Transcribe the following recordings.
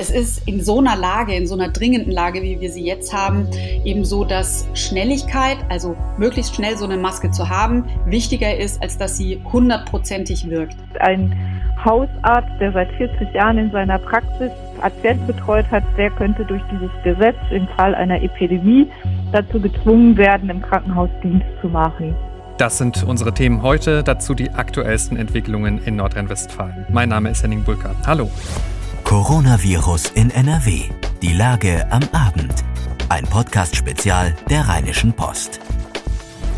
Es ist in so einer Lage, in so einer dringenden Lage, wie wir sie jetzt haben, eben so, dass Schnelligkeit, also möglichst schnell so eine Maske zu haben, wichtiger ist, als dass sie hundertprozentig wirkt. Ein Hausarzt, der seit 40 Jahren in seiner Praxis Patienten betreut hat, der könnte durch dieses Gesetz im Fall einer Epidemie dazu gezwungen werden, im Krankenhaus Dienst zu machen. Das sind unsere Themen heute, dazu die aktuellsten Entwicklungen in Nordrhein-Westfalen. Mein Name ist Henning Bulka. Hallo. Coronavirus in NRW. Die Lage am Abend. Ein Podcast-Spezial der Rheinischen Post.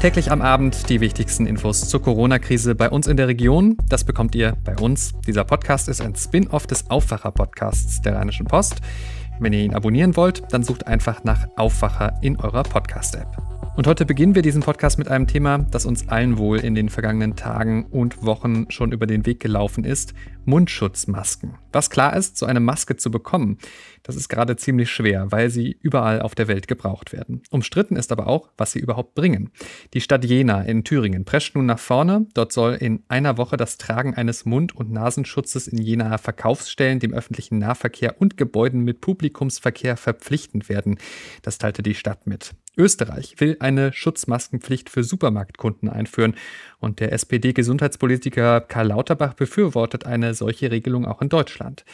Täglich am Abend die wichtigsten Infos zur Corona-Krise bei uns in der Region. Das bekommt ihr bei uns. Dieser Podcast ist ein Spin-off des Aufwacher-Podcasts der Rheinischen Post. Wenn ihr ihn abonnieren wollt, dann sucht einfach nach Aufwacher in eurer Podcast-App. Und heute beginnen wir diesen Podcast mit einem Thema, das uns allen wohl in den vergangenen Tagen und Wochen schon über den Weg gelaufen ist. Mundschutzmasken. Was klar ist, so eine Maske zu bekommen, das ist gerade ziemlich schwer, weil sie überall auf der Welt gebraucht werden. Umstritten ist aber auch, was sie überhaupt bringen. Die Stadt Jena in Thüringen prescht nun nach vorne. Dort soll in einer Woche das Tragen eines Mund- und Nasenschutzes in Jenaer Verkaufsstellen, dem öffentlichen Nahverkehr und Gebäuden mit Publikumsverkehr verpflichtend werden. Das teilte die Stadt mit. Österreich will eine Schutzmaskenpflicht für Supermarktkunden einführen und der SPD-Gesundheitspolitiker Karl Lauterbach befürwortet eine solche Regelung auch in Deutschland.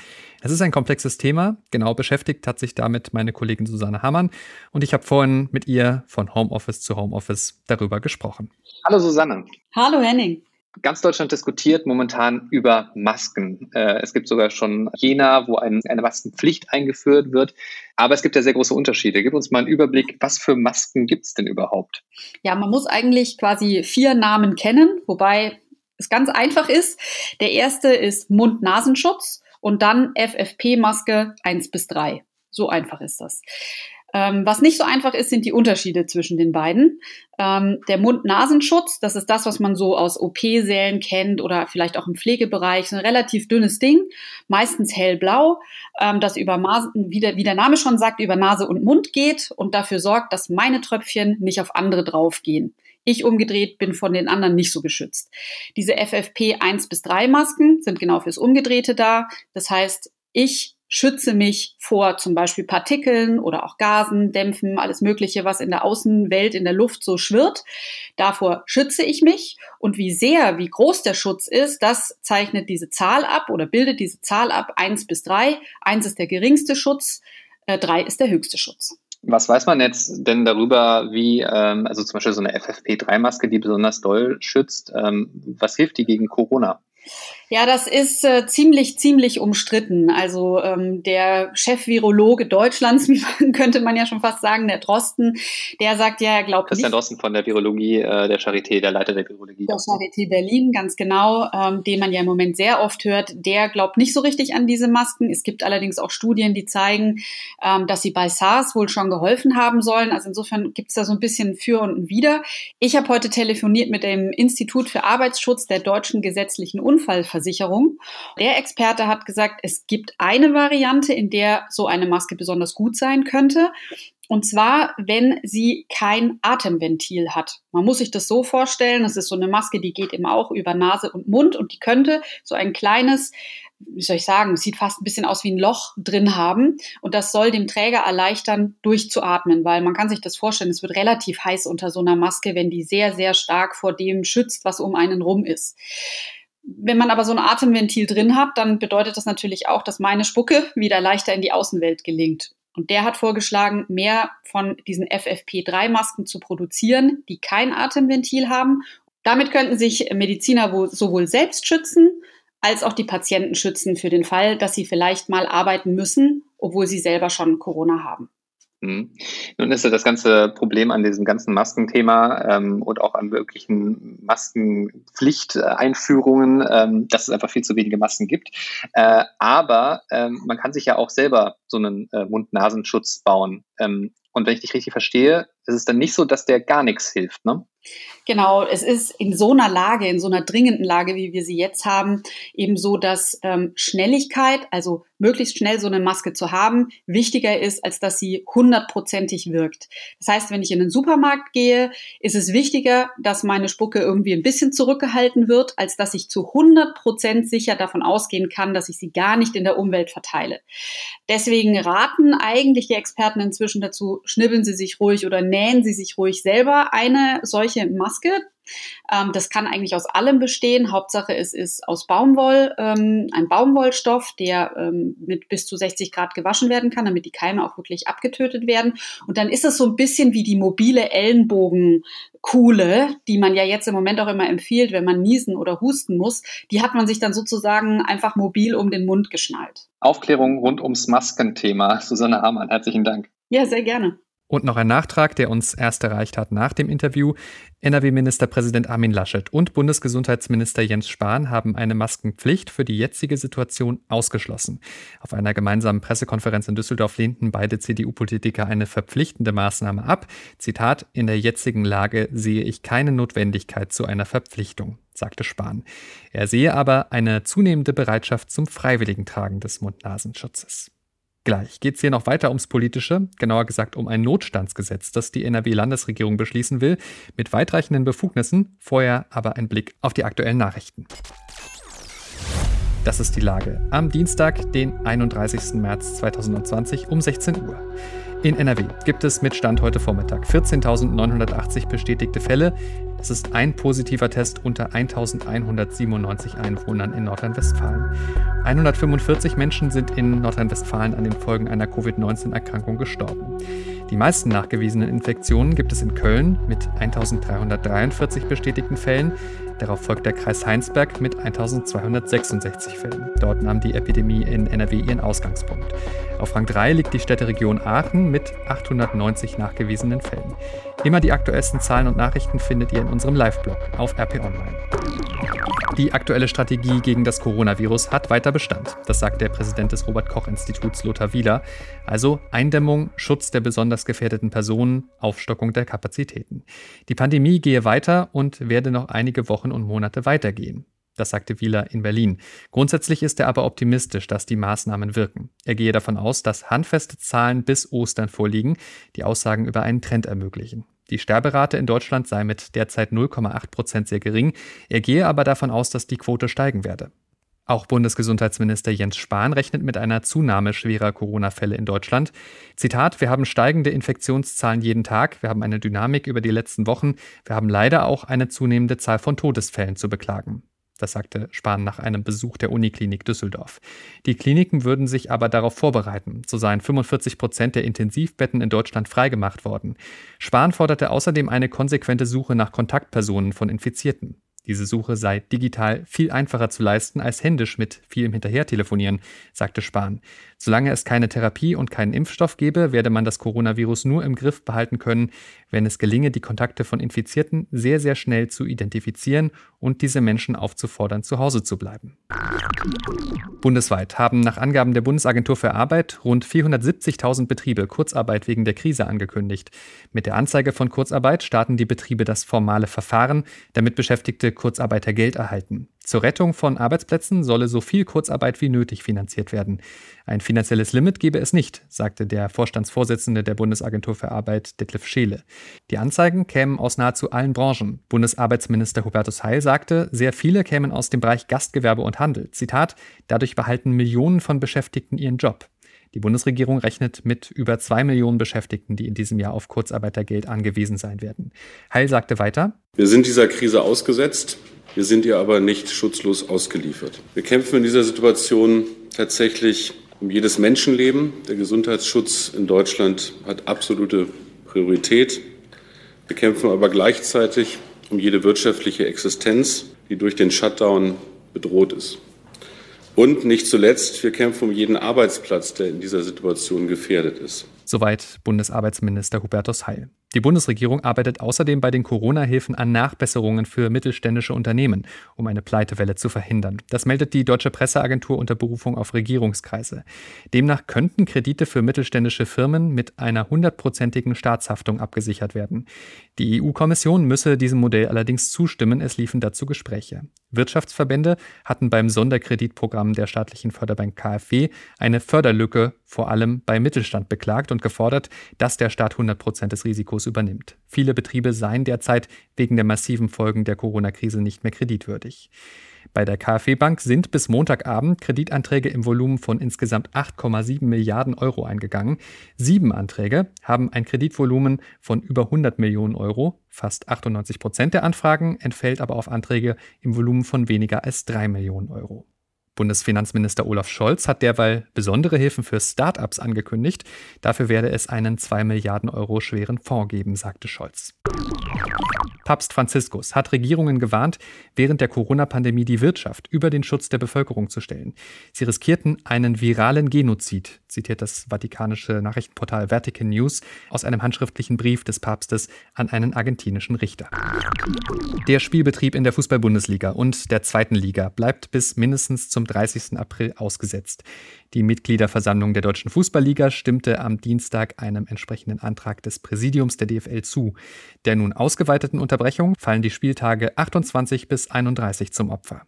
Es ist ein komplexes Thema, genau beschäftigt hat sich damit meine Kollegin Susanne Hammann und ich habe vorhin mit ihr von Homeoffice zu Homeoffice darüber gesprochen. Hallo Susanne. Hallo Henning ganz Deutschland diskutiert momentan über Masken. Äh, es gibt sogar schon Jena, wo ein, eine Maskenpflicht eingeführt wird. Aber es gibt ja sehr große Unterschiede. Gib uns mal einen Überblick, was für Masken gibt es denn überhaupt? Ja, man muss eigentlich quasi vier Namen kennen, wobei es ganz einfach ist. Der erste ist Mund-Nasenschutz und dann FFP-Maske 1 bis 3. So einfach ist das. Ähm, was nicht so einfach ist, sind die Unterschiede zwischen den beiden. Ähm, der Mund-Nasenschutz, das ist das, was man so aus OP-Sälen kennt oder vielleicht auch im Pflegebereich, so ein relativ dünnes Ding, meistens hellblau, ähm, das über, wie der, wie der Name schon sagt, über Nase und Mund geht und dafür sorgt, dass meine Tröpfchen nicht auf andere draufgehen. Ich umgedreht bin von den anderen nicht so geschützt. Diese FFP 1 bis 3 Masken sind genau fürs Umgedrehte da. Das heißt, ich schütze mich vor zum Beispiel Partikeln oder auch Gasen, Dämpfen, alles Mögliche, was in der Außenwelt, in der Luft so schwirrt. Davor schütze ich mich. Und wie sehr, wie groß der Schutz ist, das zeichnet diese Zahl ab oder bildet diese Zahl ab. Eins bis drei. Eins ist der geringste Schutz, äh, drei ist der höchste Schutz. Was weiß man jetzt denn darüber, wie, ähm, also zum Beispiel so eine FFP3-Maske, die besonders doll schützt, ähm, was hilft die gegen Corona? Ja, das ist äh, ziemlich, ziemlich umstritten. Also ähm, der Chef-Virologe Deutschlands, könnte man ja schon fast sagen, der Drosten, der sagt ja, er glaubt Christian nicht, Drosten von der Virologie äh, der Charité, der Leiter der Virologie. Der Charité Berlin, ganz genau, ähm, den man ja im Moment sehr oft hört, der glaubt nicht so richtig an diese Masken. Es gibt allerdings auch Studien, die zeigen, ähm, dass sie bei SARS wohl schon geholfen haben sollen. Also insofern gibt es da so ein bisschen für und ein Wider. Ich habe heute telefoniert mit dem Institut für Arbeitsschutz der deutschen gesetzlichen Unfallversicherung Versicherung. Der Experte hat gesagt, es gibt eine Variante, in der so eine Maske besonders gut sein könnte. Und zwar, wenn sie kein Atemventil hat. Man muss sich das so vorstellen, das ist so eine Maske, die geht eben auch über Nase und Mund und die könnte so ein kleines, wie soll ich sagen, sieht fast ein bisschen aus wie ein Loch drin haben. Und das soll dem Träger erleichtern, durchzuatmen, weil man kann sich das vorstellen, es wird relativ heiß unter so einer Maske, wenn die sehr, sehr stark vor dem schützt, was um einen rum ist. Wenn man aber so ein Atemventil drin hat, dann bedeutet das natürlich auch, dass meine Spucke wieder leichter in die Außenwelt gelingt. Und der hat vorgeschlagen, mehr von diesen FFP3-Masken zu produzieren, die kein Atemventil haben. Damit könnten sich Mediziner sowohl selbst schützen, als auch die Patienten schützen für den Fall, dass sie vielleicht mal arbeiten müssen, obwohl sie selber schon Corona haben. Mhm. Nun ist ja das ganze Problem an diesem ganzen Maskenthema ähm, und auch an wirklichen Maskenpflichteinführungen, ähm, dass es einfach viel zu wenige Masken gibt. Äh, aber ähm, man kann sich ja auch selber so einen äh, Mund-Nasenschutz bauen. Ähm, und wenn ich dich richtig verstehe, Es ist dann nicht so, dass der gar nichts hilft, ne? Genau, es ist in so einer Lage, in so einer dringenden Lage, wie wir sie jetzt haben, eben so, dass ähm, Schnelligkeit, also möglichst schnell so eine Maske zu haben, wichtiger ist, als dass sie hundertprozentig wirkt. Das heißt, wenn ich in den Supermarkt gehe, ist es wichtiger, dass meine Spucke irgendwie ein bisschen zurückgehalten wird, als dass ich zu 100 Prozent sicher davon ausgehen kann, dass ich sie gar nicht in der Umwelt verteile. Deswegen raten eigentlich die Experten inzwischen dazu, schnibbeln Sie sich ruhig oder nähen Sie sich ruhig selber eine solche Maske. Ähm, das kann eigentlich aus allem bestehen. Hauptsache es ist aus Baumwoll, ähm, ein Baumwollstoff, der ähm, mit bis zu 60 Grad gewaschen werden kann, damit die Keime auch wirklich abgetötet werden. Und dann ist es so ein bisschen wie die mobile Ellenbogenkuhle, die man ja jetzt im Moment auch immer empfiehlt, wenn man niesen oder husten muss. Die hat man sich dann sozusagen einfach mobil um den Mund geschnallt. Aufklärung rund ums Maskenthema. Susanne Hamann, herzlichen Dank. Ja, sehr gerne. Und noch ein Nachtrag, der uns erst erreicht hat nach dem Interview. NRW-Ministerpräsident Armin Laschet und Bundesgesundheitsminister Jens Spahn haben eine Maskenpflicht für die jetzige Situation ausgeschlossen. Auf einer gemeinsamen Pressekonferenz in Düsseldorf lehnten beide CDU-Politiker eine verpflichtende Maßnahme ab. Zitat, in der jetzigen Lage sehe ich keine Notwendigkeit zu einer Verpflichtung, sagte Spahn. Er sehe aber eine zunehmende Bereitschaft zum freiwilligen Tragen des Mund-Nasenschutzes. Gleich geht es hier noch weiter ums Politische, genauer gesagt um ein Notstandsgesetz, das die NRW-Landesregierung beschließen will, mit weitreichenden Befugnissen. Vorher aber ein Blick auf die aktuellen Nachrichten. Das ist die Lage am Dienstag, den 31. März 2020 um 16 Uhr. In NRW gibt es mit Stand heute Vormittag 14.980 bestätigte Fälle. Es ist ein positiver Test unter 1197 Einwohnern in Nordrhein-Westfalen. 145 Menschen sind in Nordrhein-Westfalen an den Folgen einer Covid-19-Erkrankung gestorben. Die meisten nachgewiesenen Infektionen gibt es in Köln mit 1343 bestätigten Fällen. Darauf folgt der Kreis Heinsberg mit 1266 Fällen. Dort nahm die Epidemie in NRW ihren Ausgangspunkt. Auf Rang 3 liegt die Städteregion Aachen mit 890 nachgewiesenen Fällen. Immer die aktuellsten Zahlen und Nachrichten findet ihr in unserem Live-Blog auf RP Online. Die aktuelle Strategie gegen das Coronavirus hat weiter Bestand. Das sagt der Präsident des Robert-Koch-Instituts Lothar Wieler. Also Eindämmung, Schutz der besonders gefährdeten Personen, Aufstockung der Kapazitäten. Die Pandemie gehe weiter und werde noch einige Wochen und Monate weitergehen. Das sagte Wieler in Berlin. Grundsätzlich ist er aber optimistisch, dass die Maßnahmen wirken. Er gehe davon aus, dass handfeste Zahlen bis Ostern vorliegen, die Aussagen über einen Trend ermöglichen. Die Sterberate in Deutschland sei mit derzeit 0,8 Prozent sehr gering. Er gehe aber davon aus, dass die Quote steigen werde. Auch Bundesgesundheitsminister Jens Spahn rechnet mit einer Zunahme schwerer Corona-Fälle in Deutschland. Zitat, wir haben steigende Infektionszahlen jeden Tag, wir haben eine Dynamik über die letzten Wochen, wir haben leider auch eine zunehmende Zahl von Todesfällen zu beklagen. Das sagte Spahn nach einem Besuch der Uniklinik Düsseldorf. Die Kliniken würden sich aber darauf vorbereiten. So seien 45 Prozent der Intensivbetten in Deutschland freigemacht worden. Spahn forderte außerdem eine konsequente Suche nach Kontaktpersonen von Infizierten. Diese Suche sei digital viel einfacher zu leisten als händisch mit vielem Hinterhertelefonieren, sagte Spahn. Solange es keine Therapie und keinen Impfstoff gebe, werde man das Coronavirus nur im Griff behalten können, wenn es gelinge, die Kontakte von Infizierten sehr, sehr schnell zu identifizieren und diese Menschen aufzufordern, zu Hause zu bleiben. Bundesweit haben nach Angaben der Bundesagentur für Arbeit rund 470.000 Betriebe Kurzarbeit wegen der Krise angekündigt. Mit der Anzeige von Kurzarbeit starten die Betriebe das formale Verfahren, damit Beschäftigte Kurzarbeitergeld erhalten. Zur Rettung von Arbeitsplätzen solle so viel Kurzarbeit wie nötig finanziert werden. Ein finanzielles Limit gebe es nicht, sagte der Vorstandsvorsitzende der Bundesagentur für Arbeit, Detlef Scheele. Die Anzeigen kämen aus nahezu allen Branchen. Bundesarbeitsminister Hubertus Heil sagte, sehr viele kämen aus dem Bereich Gastgewerbe und Handel. Zitat, dadurch behalten Millionen von Beschäftigten ihren Job. Die Bundesregierung rechnet mit über zwei Millionen Beschäftigten, die in diesem Jahr auf Kurzarbeitergeld angewiesen sein werden. Heil sagte weiter, Wir sind dieser Krise ausgesetzt. Wir sind ihr aber nicht schutzlos ausgeliefert. Wir kämpfen in dieser Situation tatsächlich um jedes Menschenleben. Der Gesundheitsschutz in Deutschland hat absolute Priorität. Wir kämpfen aber gleichzeitig um jede wirtschaftliche Existenz, die durch den Shutdown bedroht ist. Und nicht zuletzt, wir kämpfen um jeden Arbeitsplatz, der in dieser Situation gefährdet ist. Soweit Bundesarbeitsminister Hubertus Heil. Die Bundesregierung arbeitet außerdem bei den Corona-Hilfen an Nachbesserungen für mittelständische Unternehmen, um eine Pleitewelle zu verhindern. Das meldet die Deutsche Presseagentur unter Berufung auf Regierungskreise. Demnach könnten Kredite für mittelständische Firmen mit einer hundertprozentigen Staatshaftung abgesichert werden. Die EU-Kommission müsse diesem Modell allerdings zustimmen. Es liefen dazu Gespräche. Wirtschaftsverbände hatten beim Sonderkreditprogramm der staatlichen Förderbank KfW eine Förderlücke vor allem bei Mittelstand beklagt und gefordert, dass der Staat 100 Prozent des Risikos übernimmt. Viele Betriebe seien derzeit wegen der massiven Folgen der Corona-Krise nicht mehr kreditwürdig. Bei der KfW Bank sind bis Montagabend Kreditanträge im Volumen von insgesamt 8,7 Milliarden Euro eingegangen. Sieben Anträge haben ein Kreditvolumen von über 100 Millionen Euro. Fast 98 Prozent der Anfragen entfällt aber auf Anträge im Volumen von weniger als 3 Millionen Euro. Bundesfinanzminister Olaf Scholz hat derweil besondere Hilfen für Start-ups angekündigt. Dafür werde es einen 2 Milliarden Euro schweren Fonds geben, sagte Scholz. Papst Franziskus hat Regierungen gewarnt, während der Corona-Pandemie die Wirtschaft über den Schutz der Bevölkerung zu stellen. Sie riskierten einen viralen Genozid, zitiert das vatikanische Nachrichtenportal Vatican News aus einem handschriftlichen Brief des Papstes an einen argentinischen Richter. Der Spielbetrieb in der Fußball-Bundesliga und der zweiten Liga bleibt bis mindestens zum 30. April ausgesetzt. Die Mitgliederversammlung der Deutschen Fußballliga stimmte am Dienstag einem entsprechenden Antrag des Präsidiums der DFL zu. Der nun ausgeweiteten Unterbrechung fallen die Spieltage 28 bis 31 zum Opfer.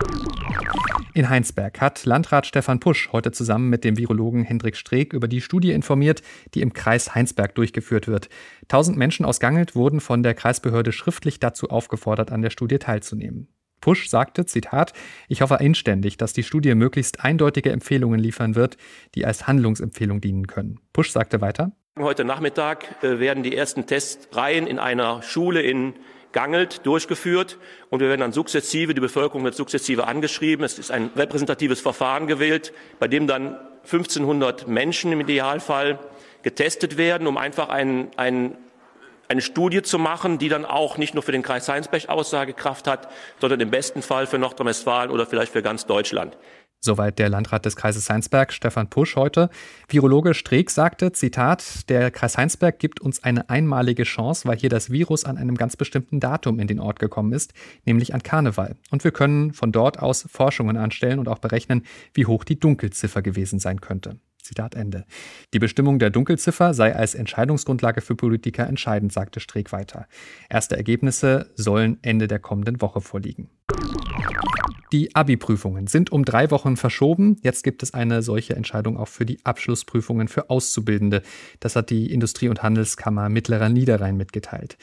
In Heinsberg hat Landrat Stefan Pusch heute zusammen mit dem Virologen Hendrik Streeck über die Studie informiert, die im Kreis Heinsberg durchgeführt wird. Tausend Menschen aus Gangelt wurden von der Kreisbehörde schriftlich dazu aufgefordert, an der Studie teilzunehmen. Pusch sagte, Zitat, ich hoffe inständig, dass die Studie möglichst eindeutige Empfehlungen liefern wird, die als Handlungsempfehlung dienen können. Pusch sagte weiter, Heute Nachmittag äh, werden die ersten Testreihen in einer Schule in Gangelt durchgeführt und wir werden dann sukzessive, die Bevölkerung wird sukzessive angeschrieben. Es ist ein repräsentatives Verfahren gewählt, bei dem dann 1500 Menschen im Idealfall getestet werden, um einfach einen, einen eine Studie zu machen, die dann auch nicht nur für den Kreis Heinsberg Aussagekraft hat, sondern im besten Fall für Nordrhein-Westfalen oder vielleicht für ganz Deutschland. Soweit der Landrat des Kreises Heinsberg, Stefan Pusch, heute. Virologe Streeck sagte, Zitat, der Kreis Heinsberg gibt uns eine einmalige Chance, weil hier das Virus an einem ganz bestimmten Datum in den Ort gekommen ist, nämlich an Karneval. Und wir können von dort aus Forschungen anstellen und auch berechnen, wie hoch die Dunkelziffer gewesen sein könnte. Zitat Ende. Die Bestimmung der Dunkelziffer sei als Entscheidungsgrundlage für Politiker entscheidend, sagte Streeck weiter. Erste Ergebnisse sollen Ende der kommenden Woche vorliegen. Die Abi-Prüfungen sind um drei Wochen verschoben. Jetzt gibt es eine solche Entscheidung auch für die Abschlussprüfungen für Auszubildende. Das hat die Industrie- und Handelskammer Mittlerer Niederrhein mitgeteilt.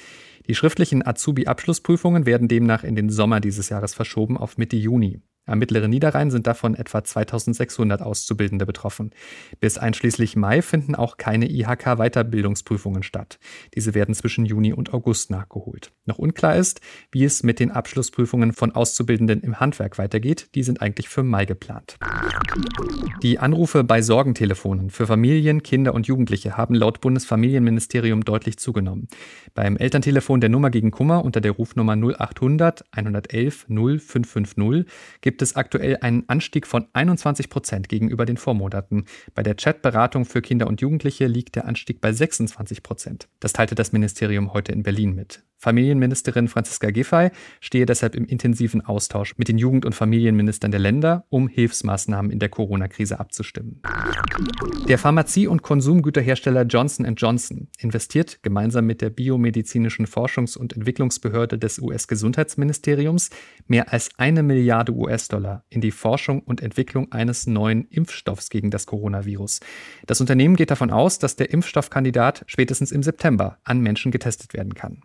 Die schriftlichen Azubi-Abschlussprüfungen werden demnach in den Sommer dieses Jahres verschoben auf Mitte Juni. Am mittleren Niederrhein sind davon etwa 2600 Auszubildende betroffen. Bis einschließlich Mai finden auch keine IHK-Weiterbildungsprüfungen statt. Diese werden zwischen Juni und August nachgeholt. Noch unklar ist, wie es mit den Abschlussprüfungen von Auszubildenden im Handwerk weitergeht. Die sind eigentlich für Mai geplant. Die Anrufe bei Sorgentelefonen für Familien, Kinder und Jugendliche haben laut Bundesfamilienministerium deutlich zugenommen. Beim Elterntelefon der Nummer gegen Kummer unter der Rufnummer 0800 111 0550 gibt gibt es aktuell einen Anstieg von 21 Prozent gegenüber den Vormonaten. Bei der Chatberatung für Kinder und Jugendliche liegt der Anstieg bei 26 Prozent. Das teilte das Ministerium heute in Berlin mit. Familienministerin Franziska Giffey stehe deshalb im intensiven Austausch mit den Jugend- und Familienministern der Länder, um Hilfsmaßnahmen in der Corona-Krise abzustimmen. Der Pharmazie- und Konsumgüterhersteller Johnson Johnson investiert gemeinsam mit der biomedizinischen Forschungs- und Entwicklungsbehörde des US-Gesundheitsministeriums mehr als eine Milliarde US-Dollar in die Forschung und Entwicklung eines neuen Impfstoffs gegen das Coronavirus. Das Unternehmen geht davon aus, dass der Impfstoffkandidat spätestens im September an Menschen getestet werden kann.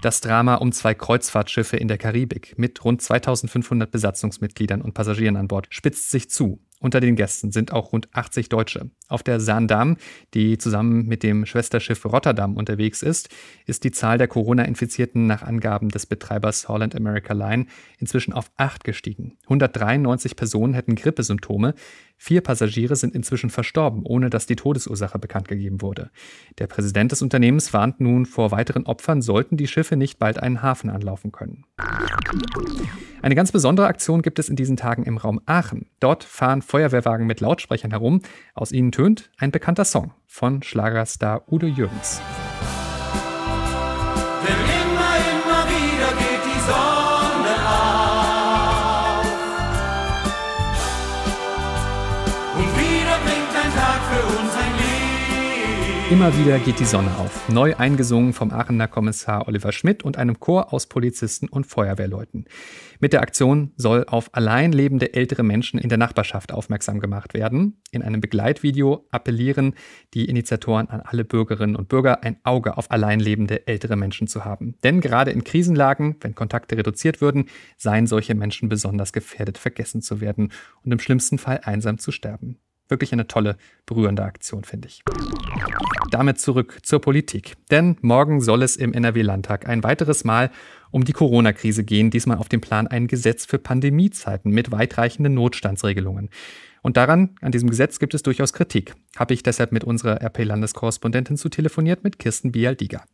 Das Drama um zwei Kreuzfahrtschiffe in der Karibik mit rund 2500 Besatzungsmitgliedern und Passagieren an Bord spitzt sich zu. Unter den Gästen sind auch rund 80 Deutsche. Auf der Sandam, die zusammen mit dem Schwesterschiff Rotterdam unterwegs ist, ist die Zahl der Corona-Infizierten nach Angaben des Betreibers Holland America Line inzwischen auf acht gestiegen. 193 Personen hätten Grippesymptome. Vier Passagiere sind inzwischen verstorben, ohne dass die Todesursache bekannt gegeben wurde. Der Präsident des Unternehmens warnt nun vor weiteren Opfern, sollten die Schiffe nicht bald einen Hafen anlaufen können. Eine ganz besondere Aktion gibt es in diesen Tagen im Raum Aachen. Dort fahren Feuerwehrwagen mit Lautsprechern herum. Aus ihnen tönt ein bekannter Song von Schlagerstar Udo Jürgens. Immer wieder geht die Sonne auf. Neu eingesungen vom Aachener Kommissar Oliver Schmidt und einem Chor aus Polizisten und Feuerwehrleuten. Mit der Aktion soll auf allein lebende ältere Menschen in der Nachbarschaft aufmerksam gemacht werden. In einem Begleitvideo appellieren die Initiatoren an alle Bürgerinnen und Bürger, ein Auge auf allein lebende ältere Menschen zu haben. Denn gerade in Krisenlagen, wenn Kontakte reduziert würden, seien solche Menschen besonders gefährdet, vergessen zu werden und im schlimmsten Fall einsam zu sterben. Wirklich eine tolle, berührende Aktion, finde ich. Damit zurück zur Politik. Denn morgen soll es im NRW-Landtag ein weiteres Mal um die Corona-Krise gehen, diesmal auf dem Plan ein Gesetz für Pandemiezeiten mit weitreichenden Notstandsregelungen. Und daran, an diesem Gesetz gibt es durchaus Kritik. Habe ich deshalb mit unserer RP-Landeskorrespondentin zu telefoniert, mit Kirsten Bialdiger.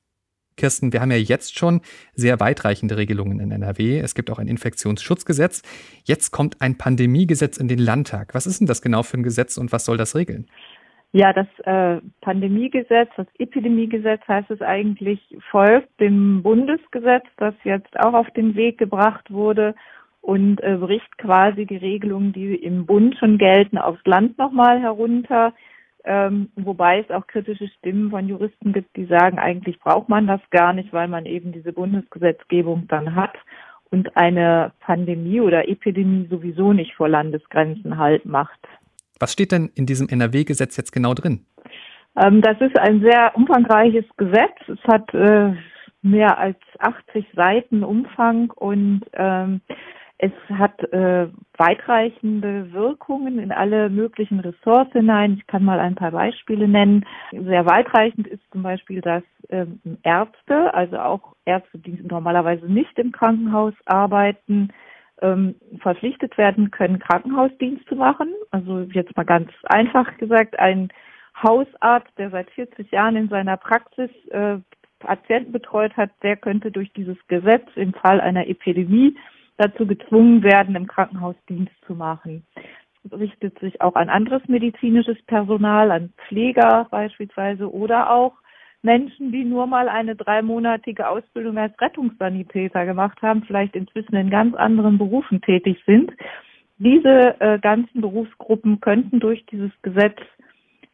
Kirsten, wir haben ja jetzt schon sehr weitreichende Regelungen in NRW. Es gibt auch ein Infektionsschutzgesetz. Jetzt kommt ein Pandemiegesetz in den Landtag. Was ist denn das genau für ein Gesetz und was soll das regeln? Ja, das äh, Pandemiegesetz, das Epidemiegesetz heißt es eigentlich, folgt dem Bundesgesetz, das jetzt auch auf den Weg gebracht wurde und äh, bricht quasi die Regelungen, die im Bund schon gelten, aufs Land nochmal herunter ähm, wobei es auch kritische Stimmen von Juristen gibt, die sagen, eigentlich braucht man das gar nicht, weil man eben diese Bundesgesetzgebung dann hat und eine Pandemie oder Epidemie sowieso nicht vor Landesgrenzen halt macht. Was steht denn in diesem NRW-Gesetz jetzt genau drin? Ähm, das ist ein sehr umfangreiches Gesetz. Es hat äh, mehr als 80 Seiten Umfang und ähm, es hat äh, weitreichende Wirkungen in alle möglichen Ressorts hinein. Ich kann mal ein paar Beispiele nennen. Sehr weitreichend ist zum Beispiel, dass ähm, Ärzte, also auch Ärzte, die normalerweise nicht im Krankenhaus arbeiten, ähm, verpflichtet werden können, Krankenhausdienst zu machen. Also jetzt mal ganz einfach gesagt, ein Hausarzt, der seit 40 Jahren in seiner Praxis äh, Patienten betreut hat, der könnte durch dieses Gesetz im Fall einer Epidemie dazu gezwungen werden, im Krankenhaus Dienst zu machen. Es richtet sich auch an anderes medizinisches Personal, an Pfleger beispielsweise oder auch Menschen, die nur mal eine dreimonatige Ausbildung als Rettungssanitäter gemacht haben, vielleicht inzwischen in ganz anderen Berufen tätig sind. Diese äh, ganzen Berufsgruppen könnten durch dieses Gesetz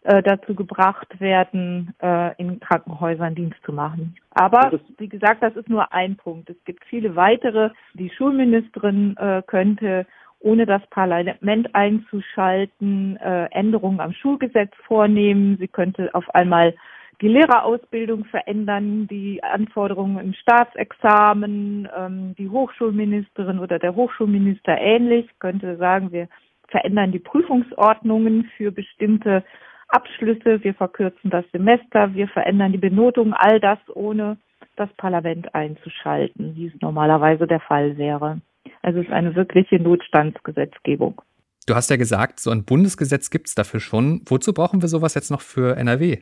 äh, dazu gebracht werden, äh, in Krankenhäusern Dienst zu machen. Aber wie gesagt, das ist nur ein Punkt. Es gibt viele weitere. Die Schulministerin äh, könnte ohne das Parlament einzuschalten, äh, Änderungen am Schulgesetz vornehmen. Sie könnte auf einmal die Lehrerausbildung verändern, die Anforderungen im Staatsexamen, ähm, die Hochschulministerin oder der Hochschulminister ähnlich, könnte sagen, wir verändern die Prüfungsordnungen für bestimmte Abschlüsse, wir verkürzen das Semester, wir verändern die Benotung, all das ohne das Parlament einzuschalten, wie es normalerweise der Fall wäre. Also es ist eine wirkliche Notstandsgesetzgebung. Du hast ja gesagt, so ein Bundesgesetz gibt es dafür schon. Wozu brauchen wir sowas jetzt noch für NRW?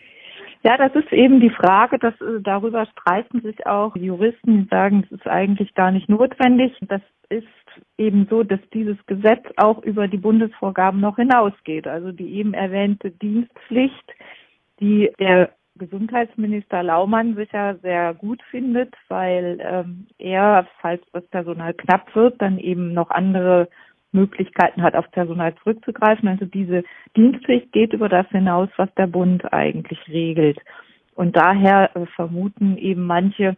Ja, das ist eben die Frage, dass äh, darüber streiten sich auch Juristen, die sagen, es ist eigentlich gar nicht notwendig. Das ist eben so, dass dieses Gesetz auch über die Bundesvorgaben noch hinausgeht. Also die eben erwähnte Dienstpflicht, die der Gesundheitsminister Laumann sicher sehr gut findet, weil ähm, er, falls das Personal knapp wird, dann eben noch andere Möglichkeiten hat, auf Personal zurückzugreifen. Also diese Dienstpflicht geht über das hinaus, was der Bund eigentlich regelt. Und daher äh, vermuten eben manche,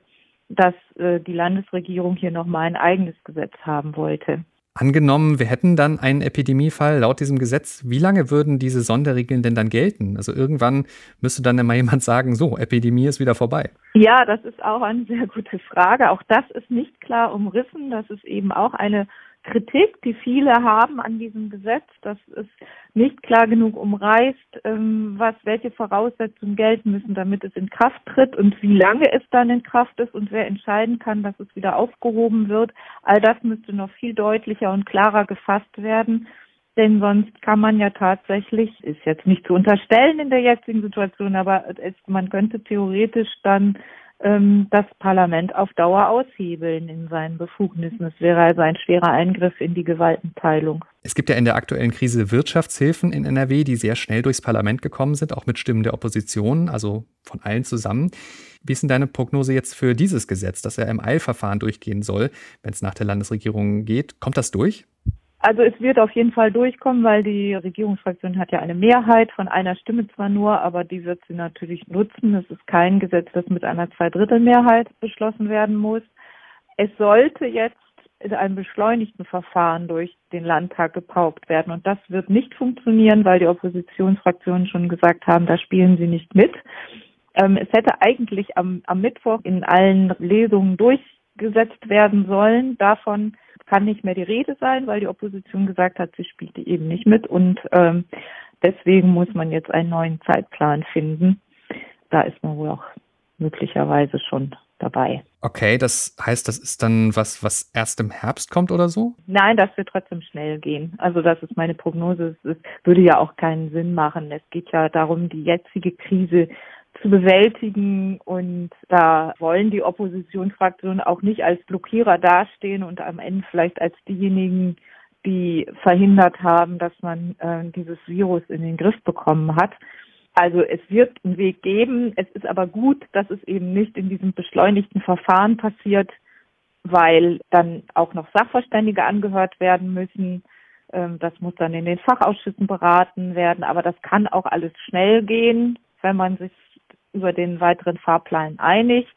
dass äh, die Landesregierung hier nochmal ein eigenes Gesetz haben wollte. Angenommen, wir hätten dann einen Epidemiefall laut diesem Gesetz, wie lange würden diese Sonderregeln denn dann gelten? Also irgendwann müsste dann immer jemand sagen, so, Epidemie ist wieder vorbei. Ja, das ist auch eine sehr gute Frage. Auch das ist nicht klar umrissen. Das ist eben auch eine Kritik, die viele haben an diesem Gesetz, dass es nicht klar genug umreißt, ähm, was, welche Voraussetzungen gelten müssen, damit es in Kraft tritt und wie lange es dann in Kraft ist und wer entscheiden kann, dass es wieder aufgehoben wird. All das müsste noch viel deutlicher und klarer gefasst werden. Denn sonst kann man ja tatsächlich, ist jetzt nicht zu unterstellen in der jetzigen Situation, aber man könnte theoretisch dann ähm, das Parlament auf Dauer aushebeln in seinen Befugnissen. Es wäre also ein schwerer Eingriff in die Gewaltenteilung. Es gibt ja in der aktuellen Krise Wirtschaftshilfen in NRW, die sehr schnell durchs Parlament gekommen sind, auch mit Stimmen der Opposition, also von allen zusammen. Wie ist denn deine Prognose jetzt für dieses Gesetz, das ja im Eilverfahren durchgehen soll, wenn es nach der Landesregierung geht? Kommt das durch? Also es wird auf jeden Fall durchkommen, weil die Regierungsfraktion hat ja eine Mehrheit von einer Stimme zwar nur, aber die wird sie natürlich nutzen. Es ist kein Gesetz, das mit einer Zweidrittelmehrheit beschlossen werden muss. Es sollte jetzt in einem beschleunigten Verfahren durch den Landtag gepaukt werden. Und das wird nicht funktionieren, weil die Oppositionsfraktionen schon gesagt haben, da spielen sie nicht mit. Ähm, es hätte eigentlich am, am Mittwoch in allen Lesungen durchgesetzt werden sollen. Davon kann nicht mehr die Rede sein, weil die Opposition gesagt hat, sie spielt eben nicht mit und ähm, deswegen muss man jetzt einen neuen Zeitplan finden. Da ist man wohl auch möglicherweise schon dabei. Okay, das heißt, das ist dann was, was erst im Herbst kommt oder so? Nein, das wird trotzdem schnell gehen. Also das ist meine Prognose. Es würde ja auch keinen Sinn machen. Es geht ja darum, die jetzige Krise zu bewältigen. Und da wollen die Oppositionsfraktionen auch nicht als Blockierer dastehen und am Ende vielleicht als diejenigen, die verhindert haben, dass man äh, dieses Virus in den Griff bekommen hat. Also es wird einen Weg geben. Es ist aber gut, dass es eben nicht in diesem beschleunigten Verfahren passiert, weil dann auch noch Sachverständige angehört werden müssen. Ähm, das muss dann in den Fachausschüssen beraten werden. Aber das kann auch alles schnell gehen, wenn man sich über den weiteren Fahrplan einigt.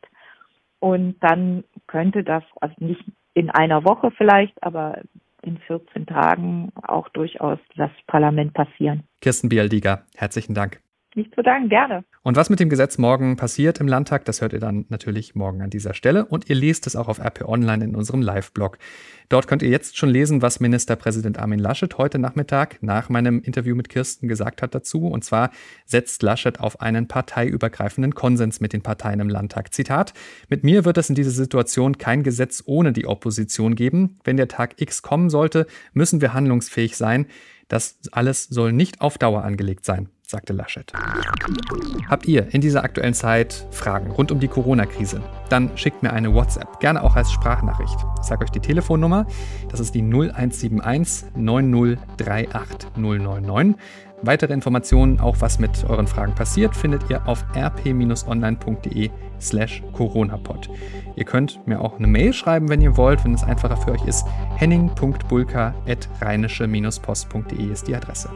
Und dann könnte das, also nicht in einer Woche vielleicht, aber in 14 Tagen auch durchaus das Parlament passieren. Kirsten Bialdiger, herzlichen Dank. Nicht zu danken, gerne. Und was mit dem Gesetz morgen passiert im Landtag, das hört ihr dann natürlich morgen an dieser Stelle. Und ihr lest es auch auf RP Online in unserem Live-Blog. Dort könnt ihr jetzt schon lesen, was Ministerpräsident Armin Laschet heute Nachmittag nach meinem Interview mit Kirsten gesagt hat dazu. Und zwar setzt Laschet auf einen parteiübergreifenden Konsens mit den Parteien im Landtag. Zitat: Mit mir wird es in dieser Situation kein Gesetz ohne die Opposition geben. Wenn der Tag X kommen sollte, müssen wir handlungsfähig sein. Das alles soll nicht auf Dauer angelegt sein sagte Laschet. Habt ihr in dieser aktuellen Zeit Fragen rund um die Corona-Krise? Dann schickt mir eine WhatsApp, gerne auch als Sprachnachricht. Ich sage euch die Telefonnummer, das ist die 0171 9038 099. Weitere Informationen, auch was mit euren Fragen passiert, findet ihr auf rp-online.de slash coronapod. Ihr könnt mir auch eine Mail schreiben, wenn ihr wollt, wenn es einfacher für euch ist. henning.bulka.rheinische-post.de ist die Adresse.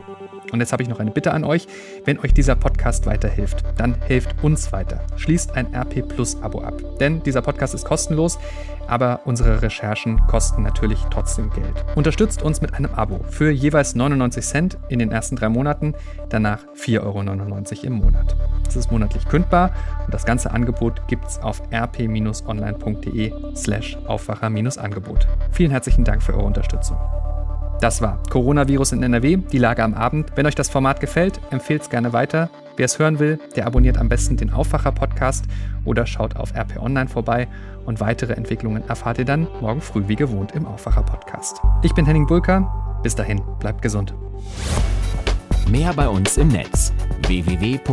Und jetzt habe ich noch eine Bitte an euch. Wenn euch dieser Podcast weiterhilft, dann helft uns weiter. Schließt ein RP Plus Abo ab. Denn dieser Podcast ist kostenlos, aber unsere Recherchen kosten natürlich trotzdem Geld. Unterstützt uns mit einem Abo für jeweils 99 Cent in den ersten drei Monaten, danach 4,99 Euro im Monat. Das ist monatlich kündbar und das ganze Angebot gibt es auf rp-online.de slash Aufwacher-Angebot. Vielen herzlichen Dank für eure Unterstützung. Das war Coronavirus in NRW, die Lage am Abend. Wenn euch das Format gefällt, empfehlt es gerne weiter. Wer es hören will, der abonniert am besten den Aufwacher-Podcast oder schaut auf RP Online vorbei und weitere Entwicklungen erfahrt ihr dann morgen früh wie gewohnt im Aufwacher-Podcast. Ich bin Henning Bulker. Bis dahin, bleibt gesund. Mehr bei uns im Netz www.rp-online.de